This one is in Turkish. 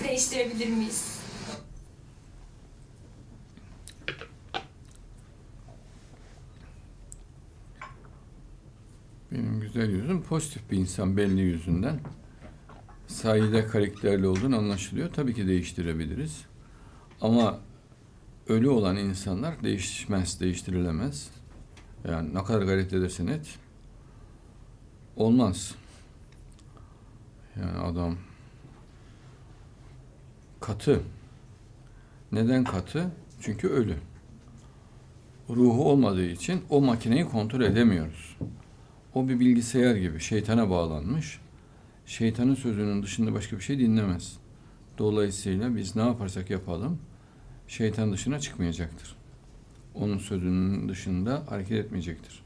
yüzümüzü değiştirebilir miyiz? Benim güzel yüzüm pozitif bir insan belli yüzünden. Sahide karakterli olduğunu anlaşılıyor. Tabii ki değiştirebiliriz. Ama ölü olan insanlar değişmez, değiştirilemez. Yani ne kadar gayret edersen et olmaz. Yani adam katı. Neden katı? Çünkü ölü. Ruhu olmadığı için o makineyi kontrol edemiyoruz. O bir bilgisayar gibi şeytana bağlanmış. Şeytanın sözünün dışında başka bir şey dinlemez. Dolayısıyla biz ne yaparsak yapalım şeytan dışına çıkmayacaktır. Onun sözünün dışında hareket etmeyecektir.